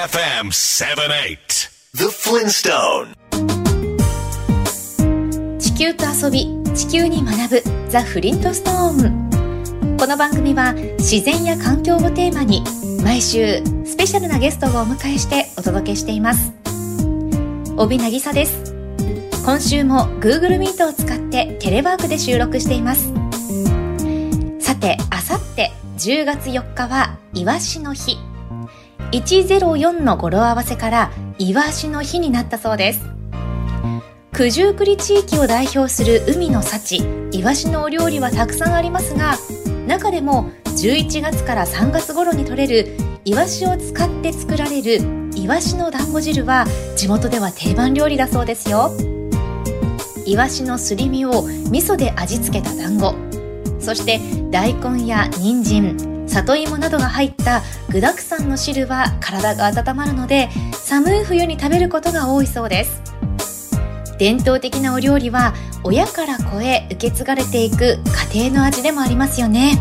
FM 78 The Flintstone. 地球と遊び地球に学ぶザ・フリントストーンこの番組は自然や環境をテーマに毎週スペシャルなゲストをお迎えしてお届けしています。帯渚です。今週も Google Meet を使ってテレワークで収録しています。さてあさって10月4日はイワシの日。104の語呂合わせからイワシの日になったそうです。九十九里地域を代表する海の幸イワシのお料理はたくさんありますが中でも11月から3月頃に採れるイワシを使って作られるイワシの団子汁は地元では定番料理だそうですよ。イワシのすり身を味噌で味付けた団子そして大根や人参里芋などが入った具沢山の汁は体が温まるので寒い冬に食べることが多いそうです。伝統的なお料理は親から子へ受け継がれていく家庭の味でもありますよね。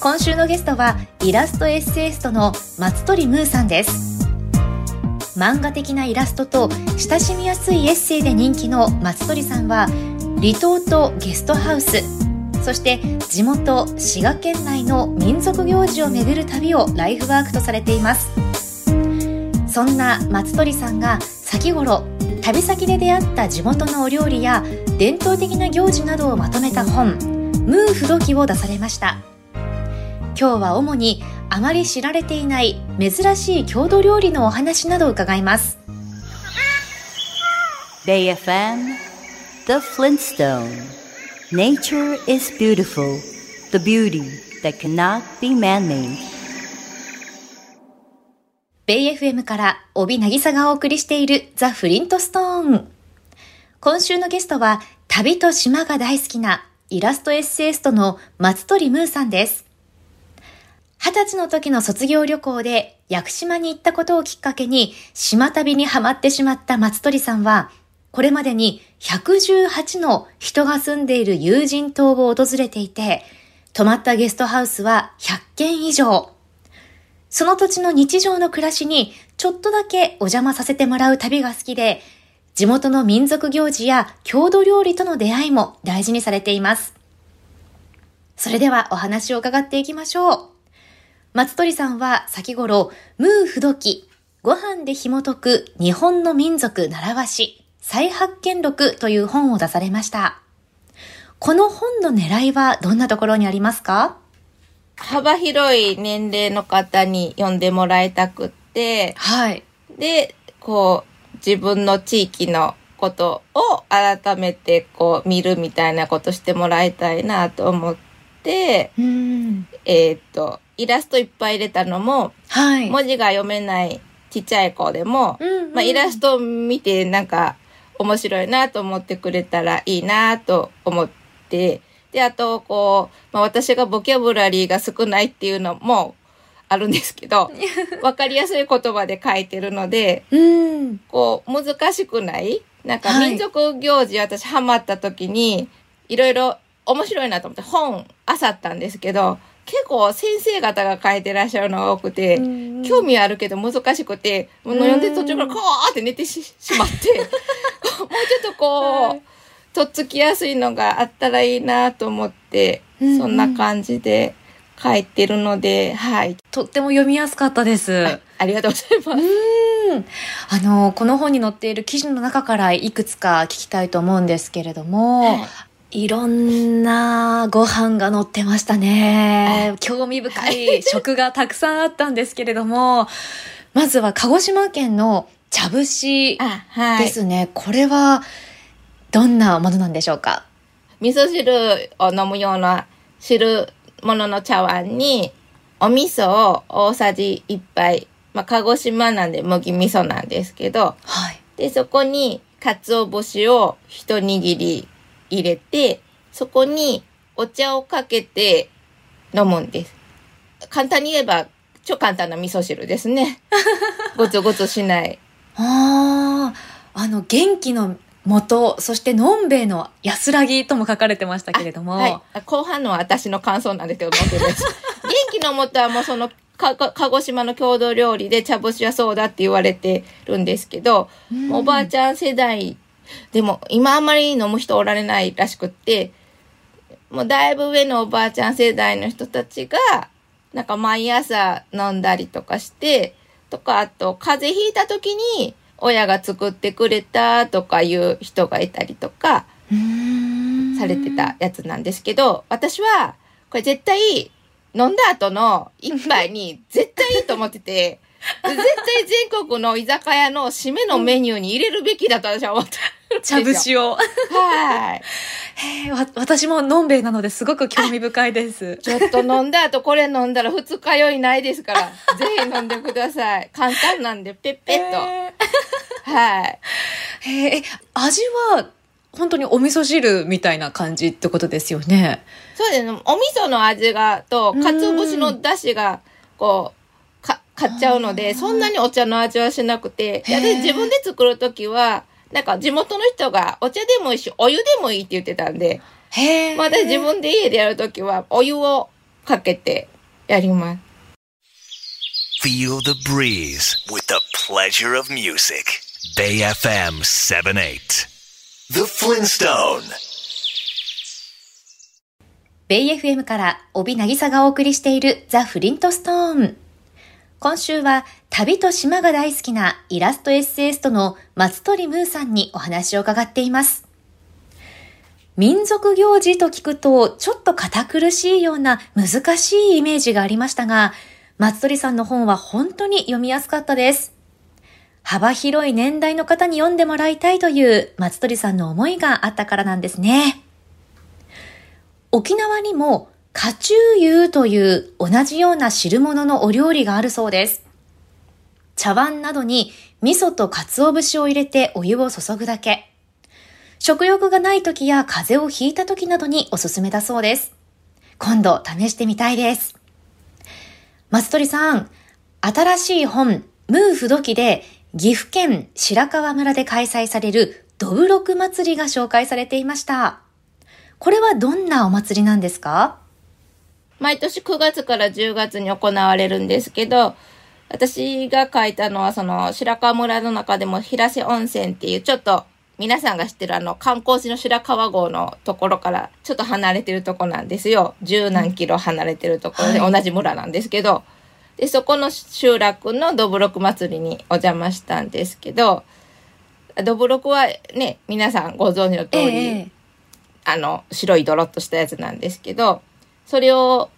今週のゲストはイラストエッセイストの松鳥ムーさんです。漫画的なイラストと親しみやすいエッセイで人気の松鳥さんは離島とゲストハウスそして地元滋賀県内の民族行事を巡る旅をライフワークとされています。そんな松鳥さんが先頃旅先で出会った地元のお料理や伝統的な行事などをまとめた本「ムーフドキ」を出されました。今日は主にあまり知られていない珍しい郷土料理のお話などを伺います。Bay FM The Flintstone Nature is beautiful, the beauty that cannot be man-made. ベイ FM から帯渚がお送りしているザ・フリントストーン。今週のゲストは旅と島が大好きなイラストエッセイストの松鳥ムーさんです。二十歳の時の卒業旅行で屋久島に行ったことをきっかけに島旅にハマってしまった松鳥さんはこれまでに118の人が住んでいる友人島を訪れていて、泊まったゲストハウスは100件以上。その土地の日常の暮らしにちょっとだけお邪魔させてもらう旅が好きで、地元の民族行事や郷土料理との出会いも大事にされています。それではお話を伺っていきましょう。松鳥さんは先頃、ムーフドキ、ご飯で紐解く日本の民族習わし再発見録という本を出されました。この本の狙いはどんなところにありますか？幅広い年齢の方に読んでもらいたくって、はい。で、こう、自分の地域のことを改めてこう見るみたいなことしてもらいたいなと思って、えっ、と、イラストいっぱい入れたのも、はい、文字が読めないちっちゃい子でも、うんうん、まあ、イラストを見てなんか面白いなと思ってくれたらいいなと思って、で、あと、こう、まあ、私がボキャブラリーが少ないっていうのもあるんですけど、わかりやすい言葉で書いてるので、うん、こう、難しくない？なんか民族行事、私ハマった時に、いろいろ面白いなと思って本漁ったんですけど、結構先生方が書いてらっしゃるのが多くて、興味あるけど難しくて、もう読んで途中からこーって寝てしまって、もうちょっとこう、とっつきやすいのがあったらいいなと思って、そんな感じで書いてるので、はい。とっても読みやすかったです。ありがとうございます。あの、この本に載っている記事の中からいくつか聞きたいと思うんですけれども、いろんなご飯が乗ってましたね。興味深い食がたくさんあったんですけれども、まずは鹿児島県の茶節ですね。はい、これはどんなものなんでしょうか？味噌汁を飲むような汁物の茶碗にお味噌を大さじ1杯、まあ、鹿児島なんで麦味噌なんですけど、はい、で、そこに鰹節を一握り入れて、そこにお茶をかけて飲むんです。簡単に言えば、超簡単な味噌汁ですね。ごつごつしない。ああ、あの、元気の元、そしてのんべえの安らぎとも書かれてましたけれども。はい。後半のは私の感想なんですけど、元気の元はもうそのか、か鹿児島の郷土料理で茶節はそうだって言われてるんですけど、おばあちゃん世代、でも今あんまり飲む人おられないらしくって、もうだいぶ上のおばあちゃん世代の人たちが、なんか毎朝飲んだりとかして、とか、あと、風邪ひいた時に、親が作ってくれたとかいう人がいたりとか、されてたやつなんですけど、私は、これ絶対、飲んだ後の一杯に絶対いいと思ってて、絶対全国の居酒屋の締めのメニューに入れるべきだと私は思った。茶節を。はい。へえわ私ものんべいなのですごく興味深いです。ちょっと飲んだ後これ飲んだら二日酔いないですから、ぜひ飲んでください。簡単なんで、ペッペッと。はい。へえ、え味は本当にお味噌汁みたいな感じってことですよね。そうですね。お味噌の味が、と、うんかつお節の出汁が、こう、か、買っちゃうので、そんなにお茶の味はしなくて、いやで、自分で作るときは、なんか地元の人がお茶でもいいし、お湯でもいいって言ってたんで、へえ。まあ私自分で家でやるときは、お湯をかけてやります。Feel the breeze with the pleasure of music. Bay FM 78. The Flintstone. ベイ FM から帯渚がお送りしているザ・フリントストーン。今週は旅と島が大好きなイラストエッセイストの松鳥ムーさんにお話を伺っています。民族行事と聞くとちょっと堅苦しいような難しいイメージがありましたが、松鳥さんの本は本当に読みやすかったです。幅広い年代の方に読んでもらいたいという松鳥さんの思いがあったからなんですね。沖縄にも、カチューユーという同じような汁物のお料理があるそうです。茶碗などに味噌と鰹節を入れてお湯を注ぐだけ。食欲がない時や風邪をひいた時などにおすすめだそうです。今度試してみたいです。松鳥さん、新しい本、ムーフドキで岐阜県白川村で開催されるドブロク祭りが紹介されていました。これはどんなお祭りなんですか？毎年9月から10月に行われるんですけど、私が書いたのは、その、白川村の中でも平瀬温泉っていう、ちょっと、皆さんが知ってるあの、観光地の白川郷のところから、ちょっと離れてるとこなんですよ。十何キロ離れてるところで、はい。同じ村なんですけど、で、そこの集落のどぶろく祭りにお邪魔したんですけど、どぶろくはね、皆さんご存知の通り、あの、白いドロッとしたやつなんですけど、それを、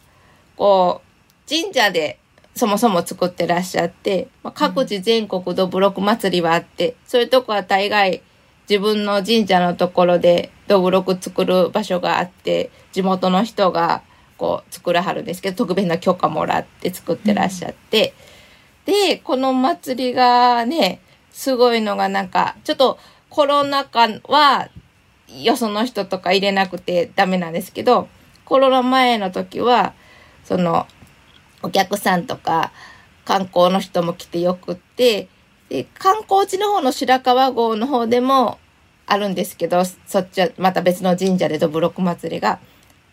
こう、神社でそもそも作ってらっしゃって、まあ、各地全国どぶろく祭りはあって、そういうとこは大概自分の神社のところでどぶろく作る場所があって、地元の人がこう作らはるんですけど、特別な許可もらって作ってらっしゃって、で、この祭りがね、すごいのがなんか、ちょっとコロナ禍はよその人とか入れなくてダメなんですけど、コロナ前の時は、その、お客さんとか観光の人も来てよくって、で、観光地の方の白川郷の方でもあるんですけど、そっちはまた別の神社でどぶろく祭りが。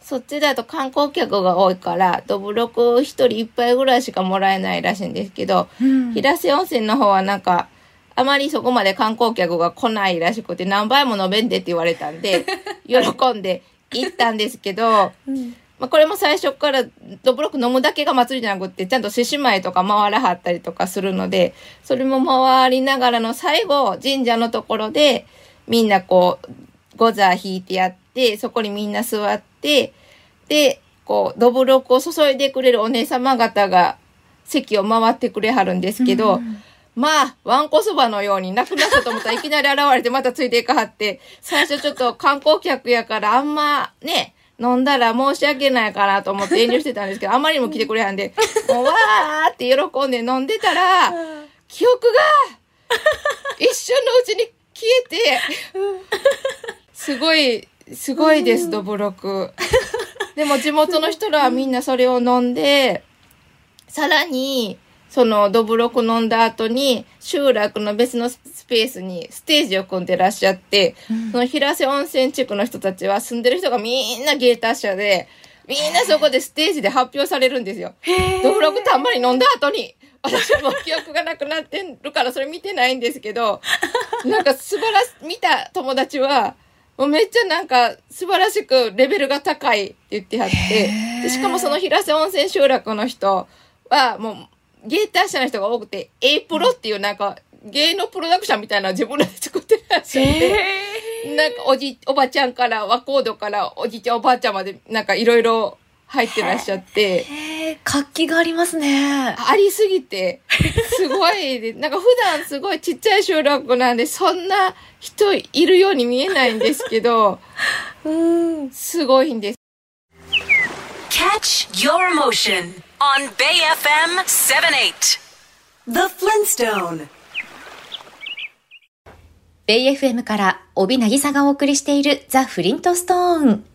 そっちだと観光客が多いから、どぶろく一人一杯ぐらいしかもらえないらしいんですけど、平瀬温泉の方はなんか、あまりそこまで観光客が来ないらしくて、何杯も飲めんでって言われたんで、喜んで行ったんですけど、まあ、これも最初からどぶろく飲むだけが祭りじゃなくって、ちゃんと獅子舞とか回らはったりとかするので、それも回りながらの最後、神社のところで、みんなこう、ゴザー引いてやって、そこにみんな座って、で、こう、どぶろくを注いでくれるお姉様方が席を回ってくれはるんですけど、まあ、わんこそばのようになくなったと思ったらいきなり現れてまたついていかはって、最初ちょっと観光客やからあんまね、飲んだら申し訳ないかなと思って遠慮してたんですけど、あまりにも来てくれはんで、もうわーって喜んで飲んでたら、記憶が一瞬のうちに消えて、すごい、すごいです、どぶろく。でも地元の人らはみんなそれを飲んで、さらに、そのどぶろく飲んだ後に集落の別のスペースにステージを組んでらっしゃって、その平瀬温泉地区の人たちは住んでる人がみんな芸達者で、みんなそこでステージで発表されるんですよ。ドフログたんまり飲んだ後に、私はもう記憶がなくなってるからそれ見てないんですけど、なんか素晴らし、見た友達は、もうめっちゃなんか素晴らしくレベルが高いって言ってはって、でしかもその平瀬温泉集落の人はもう芸達者の人が多くて、A プロっていうなんか芸能プロダクションみたいなのを自分らで作ってらっしゃって、なんかおじ、おばちゃんから、和コードからおじいちゃんおばあちゃんまでなんかいろいろ入ってらっしゃって、へー活気がありますね。ありすぎて、すごいで、なんか普段すごいちっちゃい集落なんで、そんな人いるように見えないんですけど、うん。すごいんです。Catch your emotion on Bay FM 78. The Flintstone. ベイ FM から帯渚がお送りしているザ・フリントストーン。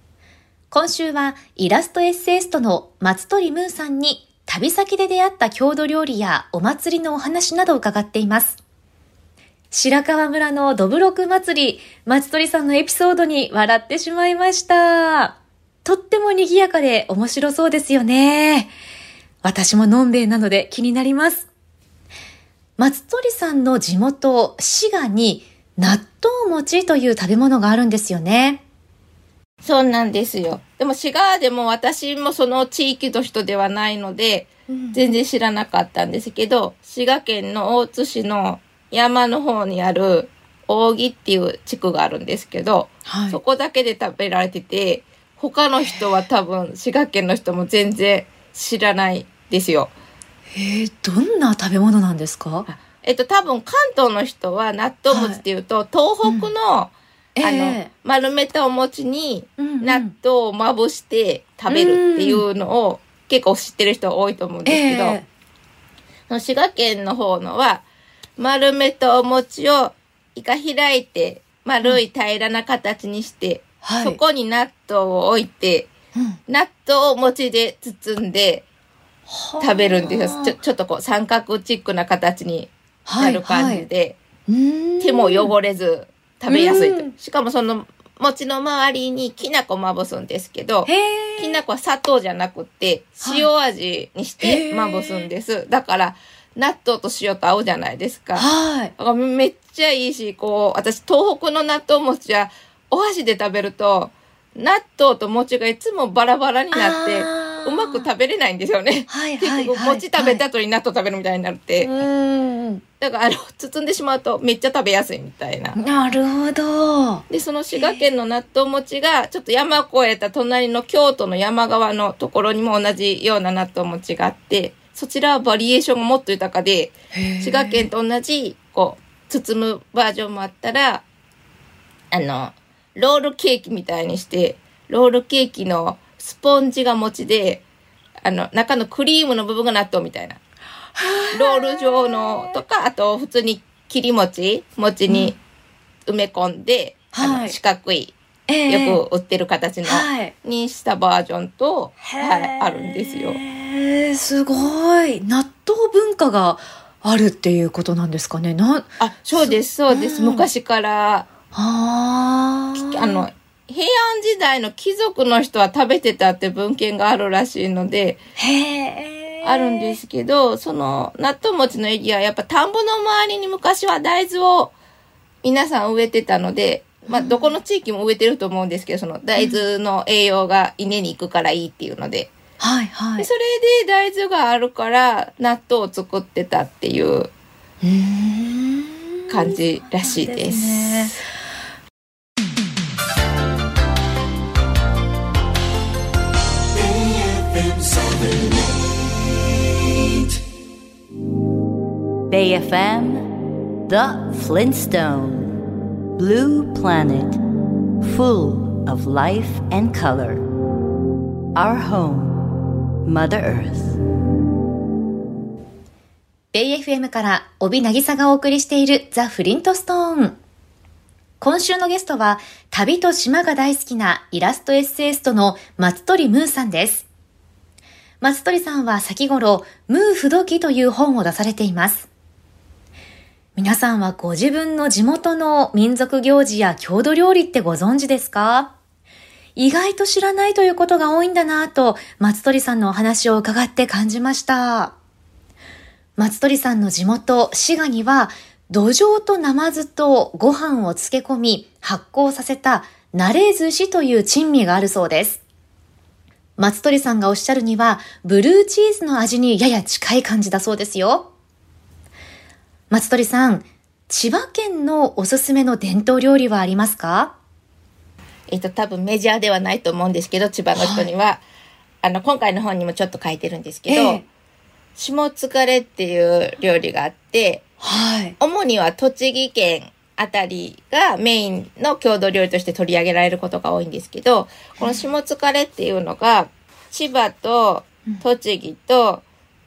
今週はイラストエッセイストの松鳥ムーさんに旅先で出会った郷土料理やお祭りのお話などを伺っています。白川村のどぶろく祭り、松鳥さんのエピソードに笑ってしまいました。とっても賑やかで面白そうですよね。私ものんべえなので気になります。松鳥さんの地元、滋賀に納豆餅という食べ物があるんですよね。そうなんですよ。でも滋賀でも私もその地域の人ではないので、全然知らなかったんですけど、滋賀県の大津市の山の方にある扇っていう地区があるんですけど、はいそこだけで食べられてて、他の人は多分滋賀県の人も全然知らないですよ。えー、どんな食べ物なんですか？えっと、多分関東の人は納豆餅っていうと、東北の、うん。あの、ええ。丸めたお餅にうんうん。納豆をまぶして食べるっていうのを結構知ってる人多いと思うんですけど、えその滋賀県の方のは、丸めたお餅をイカ開いて丸い平らな形にして、はい。そこに納豆を置いて、うん。納豆を餅で包んで食べるんですよ。ちょちょっとこう三角チックな形になる感じで。はい、手も汚れず食べやすいとうんしかもその餅の周りにきな粉まぶすんですけど、へきな粉は砂糖じゃなくってはい塩味にしてまぶすんです。だから納豆と塩と合うじゃないですか。はい。だからめっちゃいいし、こう、私東北の納豆餅はお箸で食べると、納豆と餅がいつもバラバラになって、うまく食べれないんですよね。はい結はいはい局餅食べた後に納豆食べるみたいになって。うん。だからあの、包んでしまうとめっちゃ食べやすいみたいな。なるほど。で、その滋賀県の納豆餅が、ちょっと山を越えた隣の京都の山側のところにも同じような納豆餅があって、そちらはバリエーションがもっと豊かで、滋賀県と同じ、こう、包むバージョンもあったら、あの、ロールケーキみたいにして、ロールケーキのスポンジが餅で、あの、中のクリームの部分が納豆みたいな。ロール状のとか、あと普通に切り餅、餅に埋め込んで、あのはい四角い、ええよく売ってる形の、はいにしたバージョンと、はい、あるんですよ。へーすごい。納豆文化があるっていうことなんですかね。な、あ、そうです、そうです。うん昔から、あの、平安時代の貴族の人は食べてたって文献があるらしいので、あるんですけど、その納豆餅のエリアはやっぱ田んぼの周りに昔は大豆を皆さん植えてたので、まあどこの地域も植えてると思うんですけど、その大豆の栄養が稲に行くからいいっていうので、はいはい。でそれで大豆があるから納豆を作ってたっていう感じらしいです。Bay FM, The Flintstone, Blue Planet, full of life and color. Our home, Mother Earth. ベイ FM から帯渚がお送りしているザ・フリントストーン。今週のゲストは旅と島が大好きなイラストエッセイストの松鳥ムーさんです。松鳥さんは先頃、ムー不土記という本を出されています。皆さんはご自分の地元の民族行事や郷土料理ってご存知ですか？意外と知らないということが多いんだなぁと、松鳥さんのお話を伺って感じました。松鳥さんの地元、滋賀には、土壌とナマズとご飯を漬け込み、発酵させた、ナレー寿司という珍味があるそうです。松鳥さんがおっしゃるには、ブルーチーズの味にやや近い感じだそうですよ。松鳥さん、千葉県のおすすめの伝統料理はありますか？えっと、多分メジャーではないと思うんですけど、千葉の人には。あの、今回の本にもちょっと書いてるんですけど、ええ下疲れっていう料理があって、はい。主には栃木県あたりがメインの郷土料理として取り上げられることが多いんですけど、この下疲れっていうのが、千葉と栃木と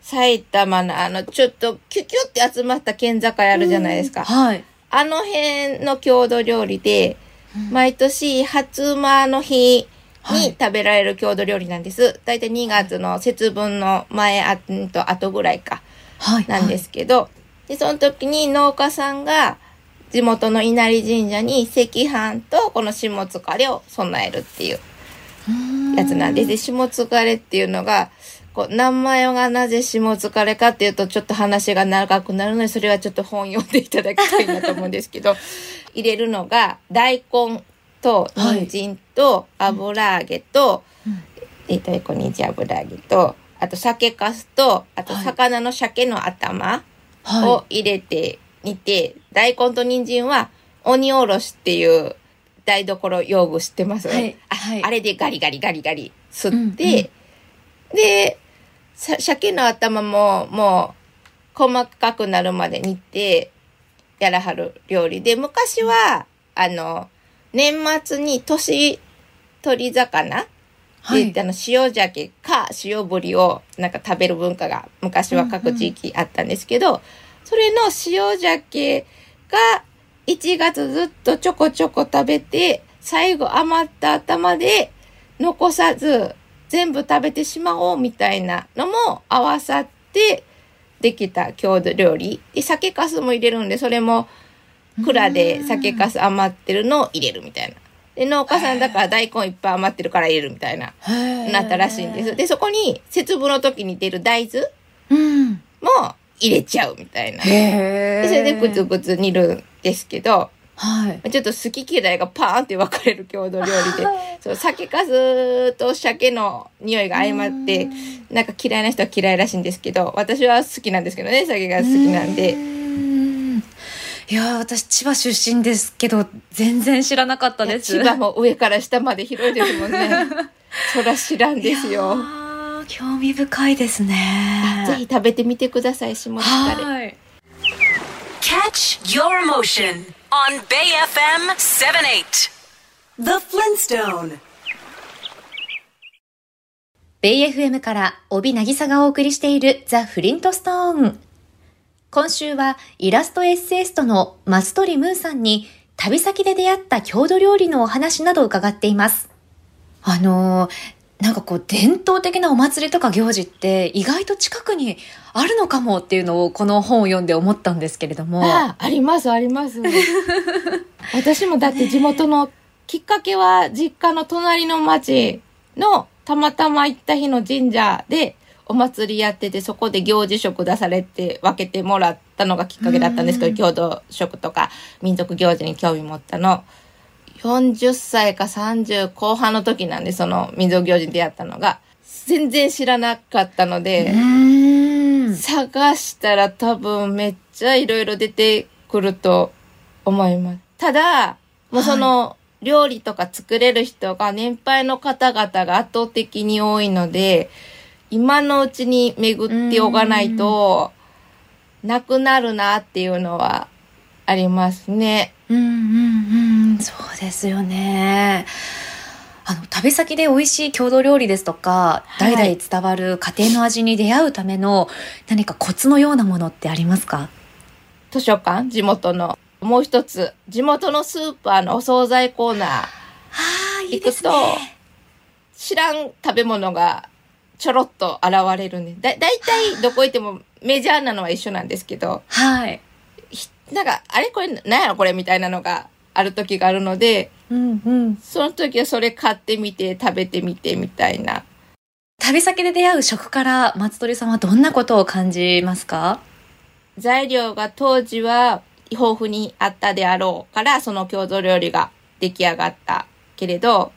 埼玉のあの、ちょっとキュキュって集まった県境あるじゃないですか。はい。あの辺の郷土料理で、毎年初馬の日に食べられる郷土料理なんです。だいたい2月の節分の前あんと後ぐらいか。はい。なんですけど、で、その時に農家さんが地元の稲荷神社に赤飯とこの下疲れを備えるっていうやつなんです。で、下疲れっていうのが、こう、何枚がなぜ下疲れかっていうとちょっと話が長くなるので、それはちょっと本読んでいただきたいなと思うんですけど、入れるのが大根と人参と油揚げと、えっと、大根人参油揚げと、あと酒粕と、あとはい魚の鮭の頭はを入れて煮て、大根と人参は鬼おろしっていう台所用具知ってます、はい。あはい。あれでガリガリガリガリ吸って、で、さ鮭の頭ももう細かくなるまで煮てやらはる料理で、昔は、あの、年末に年鳥魚はい。で、あの、塩鮭か塩ぶりをなんか食べる文化が昔は各地域あったんですけど、それの塩鮭が1月ずっとちょこちょこ食べて、最後余った頭で残さず全部食べてしまおうみたいなのも合わさってできた郷土料理。で、酒粕も入れるんで、それも蔵で酒粕余ってるのを入れるみたいな。で、農家さんだから大根いっぱい余ってるから入れるみたいな。なったらしいんです。で、そこに節分の時に出る大豆うん。も入れちゃうみたいな。で。それでグツグツ煮るんですけど、はい。ちょっと好き嫌いがパーンって分かれる郷土料理で、そう酒粕と鮭の匂いが相まって、なんか嫌いな人は嫌いらしいんですけど、私は好きなんですけどね、酒が好きなんで。うんいやー私千葉出身ですけど全然知らなかったです千葉も上から下まで広いですもんね。そら知らんですよ。ー興味深いですねぜひ食べてみてください、下疲れ。はい Catch your emotion on Bay FM 78. The Flintstone. ベイ FM から帯渚がお送りしているザ・フリントストーン。今週はイラストエッセイストの松鳥ムーさんに旅先で出会った郷土料理のお話などを伺っています。あのーなんかこう伝統的なお祭りとか行事って意外と近くにあるのかもっていうのをこの本を読んで思ったんですけれども。あありますあります。私もだって地元のきっかけは実家の隣の町のたまたま行った日の神社でお祭りやっててそこで行事食出されて分けてもらったのがきっかけだったんですけど郷土食とか民族行事に興味持ったの40歳か30後半の時なんでその民族行事に出会ったのが全然知らなかったので。探したら多分めっちゃいろいろ出てくると思います。ただ、もうその、料理とか作れる人が年配の方々が圧倒的に多いので、今のうちに巡っておかないと、なくなるなっていうのはありますね。うんうんうん、そうですよね。あの、旅先で美味しい郷土料理ですとか、はい代々伝わる家庭の味に出会うための何かコツのようなものってありますか？図書館？地元の。もう一つ、地元のスーパーのお惣菜コーナー。行くとね。、知らん食べ物がちょろっと現れるんで、だ、だいたいどこ行ってもメジャーなのは一緒なんですけど、はい。ひなんか、あれこれ、なんやろこれみたいなのがある時があるので、うんうん。その時はそれ買ってみて食べてみてみたいな。旅先で出会う食から松鳥さんはどんなことを感じますか？材料が当時は豊富にあったであろうから、その郷土料理が出来上がったけれど、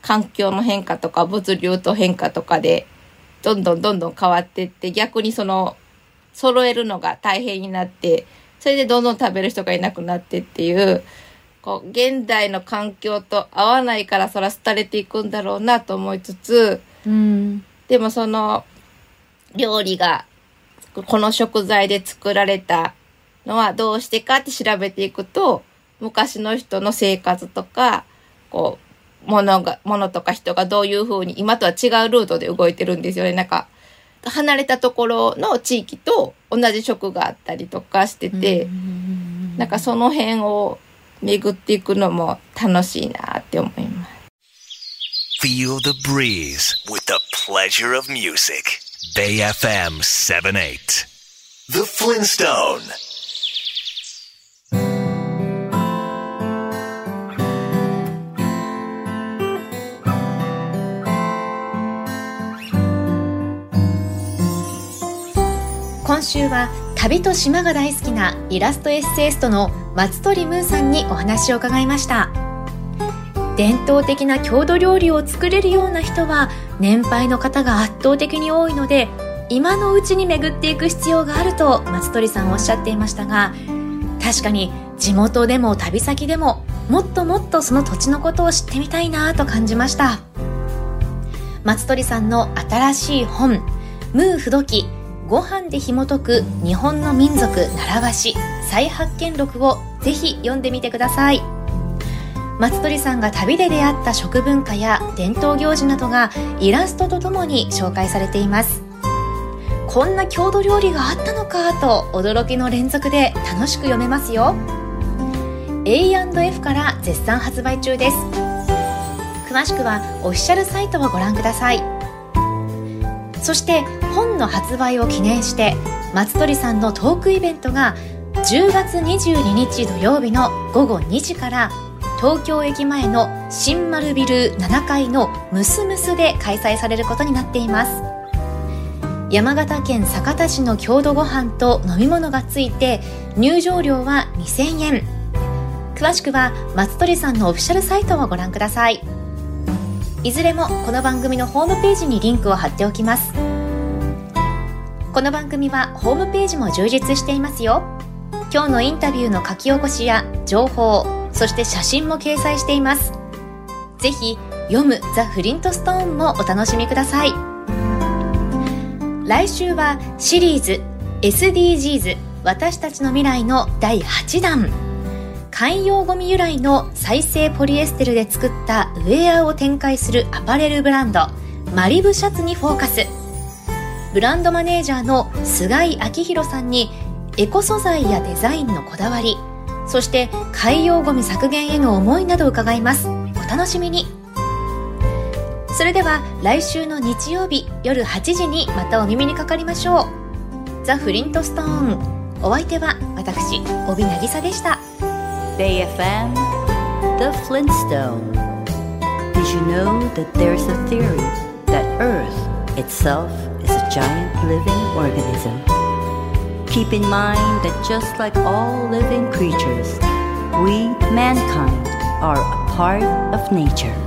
環境の変化とか物流と変化とかで、どんどんどんどん変わっていって、逆にその、揃えるのが大変になって、それでどんどん食べる人がいなくなってっていう、こう、現代の環境と合わないからそら廃れていくんだろうなと思いつつ、うん。でもその料理がこの食材で作られたのはどうしてかって調べていくと昔の人の生活とかこう物が物とか人がどういうふうに今とは違うルートで動いてるんですよねなんか離れたところの地域と同じ食があったりとかしてて、なんかその辺を巡っていくのも楽しいなって思います。Feel the breeze with the pleasure of music. Bay FM 78. The Flintstone. 週は旅と島が大好きなイラストエッセイストの松鳥ムーさんにお話を伺いました。伝統的な郷土料理を作れるような人は年配の方が圧倒的に多いので今のうちに巡っていく必要があると松鳥さんおっしゃっていましたが確かに地元でも旅先でももっともっとその土地のことを知ってみたいなと感じました。松鳥さんの新しい本「ムー不土記ご飯で紐解く日本の民族習わし再発見録をぜひ読んでみてください。松鳥さんが旅で出会った食文化や伝統行事などがイラストとともに紹介されています。こんな郷土料理があったのかと驚きの連続で楽しく読めますよ。A&F から絶賛発売中です。詳しくはオフィシャルサイトをご覧ください。そして本の発売を記念して松鳥さんのトークイベントが10月22日土曜日の午後2時から東京駅前の新丸ビル7階のムスムスで開催されることになっています。山形県酒田市の郷土ご飯と飲み物がついて入場料は2000円。詳しくは松鳥さんのオフィシャルサイトをご覧ください。いずれもこの番組のホームページにリンクを貼っておきます。この番組はホームページも充実していますよ。今日のインタビューの書き起こしや情報そして写真も掲載しています。ぜひ読むザ・フリントストーンもお楽しみください。来週はシリーズ SDGs 私たちの未来の第8弾。海洋ゴミ由来の再生ポリエステルで作ったウェアを展開するアパレルブランドマリブシャツにフォーカス。ブランドマネージャーの菅井明弘さんにエコ素材やデザインのこだわりそして海洋ゴミ削減への思いなどを伺います。お楽しみに。それでは来週の日曜日夜8時にまたお耳にかかりましょう。ザ・フリントストーン。お相手は私帯渚でした。Bay FM, The Flintstone. Did you know that there's a theory that Earth itself is a giant living organism? Keep in mind that just like all living creatures, we, mankind, are a part of nature.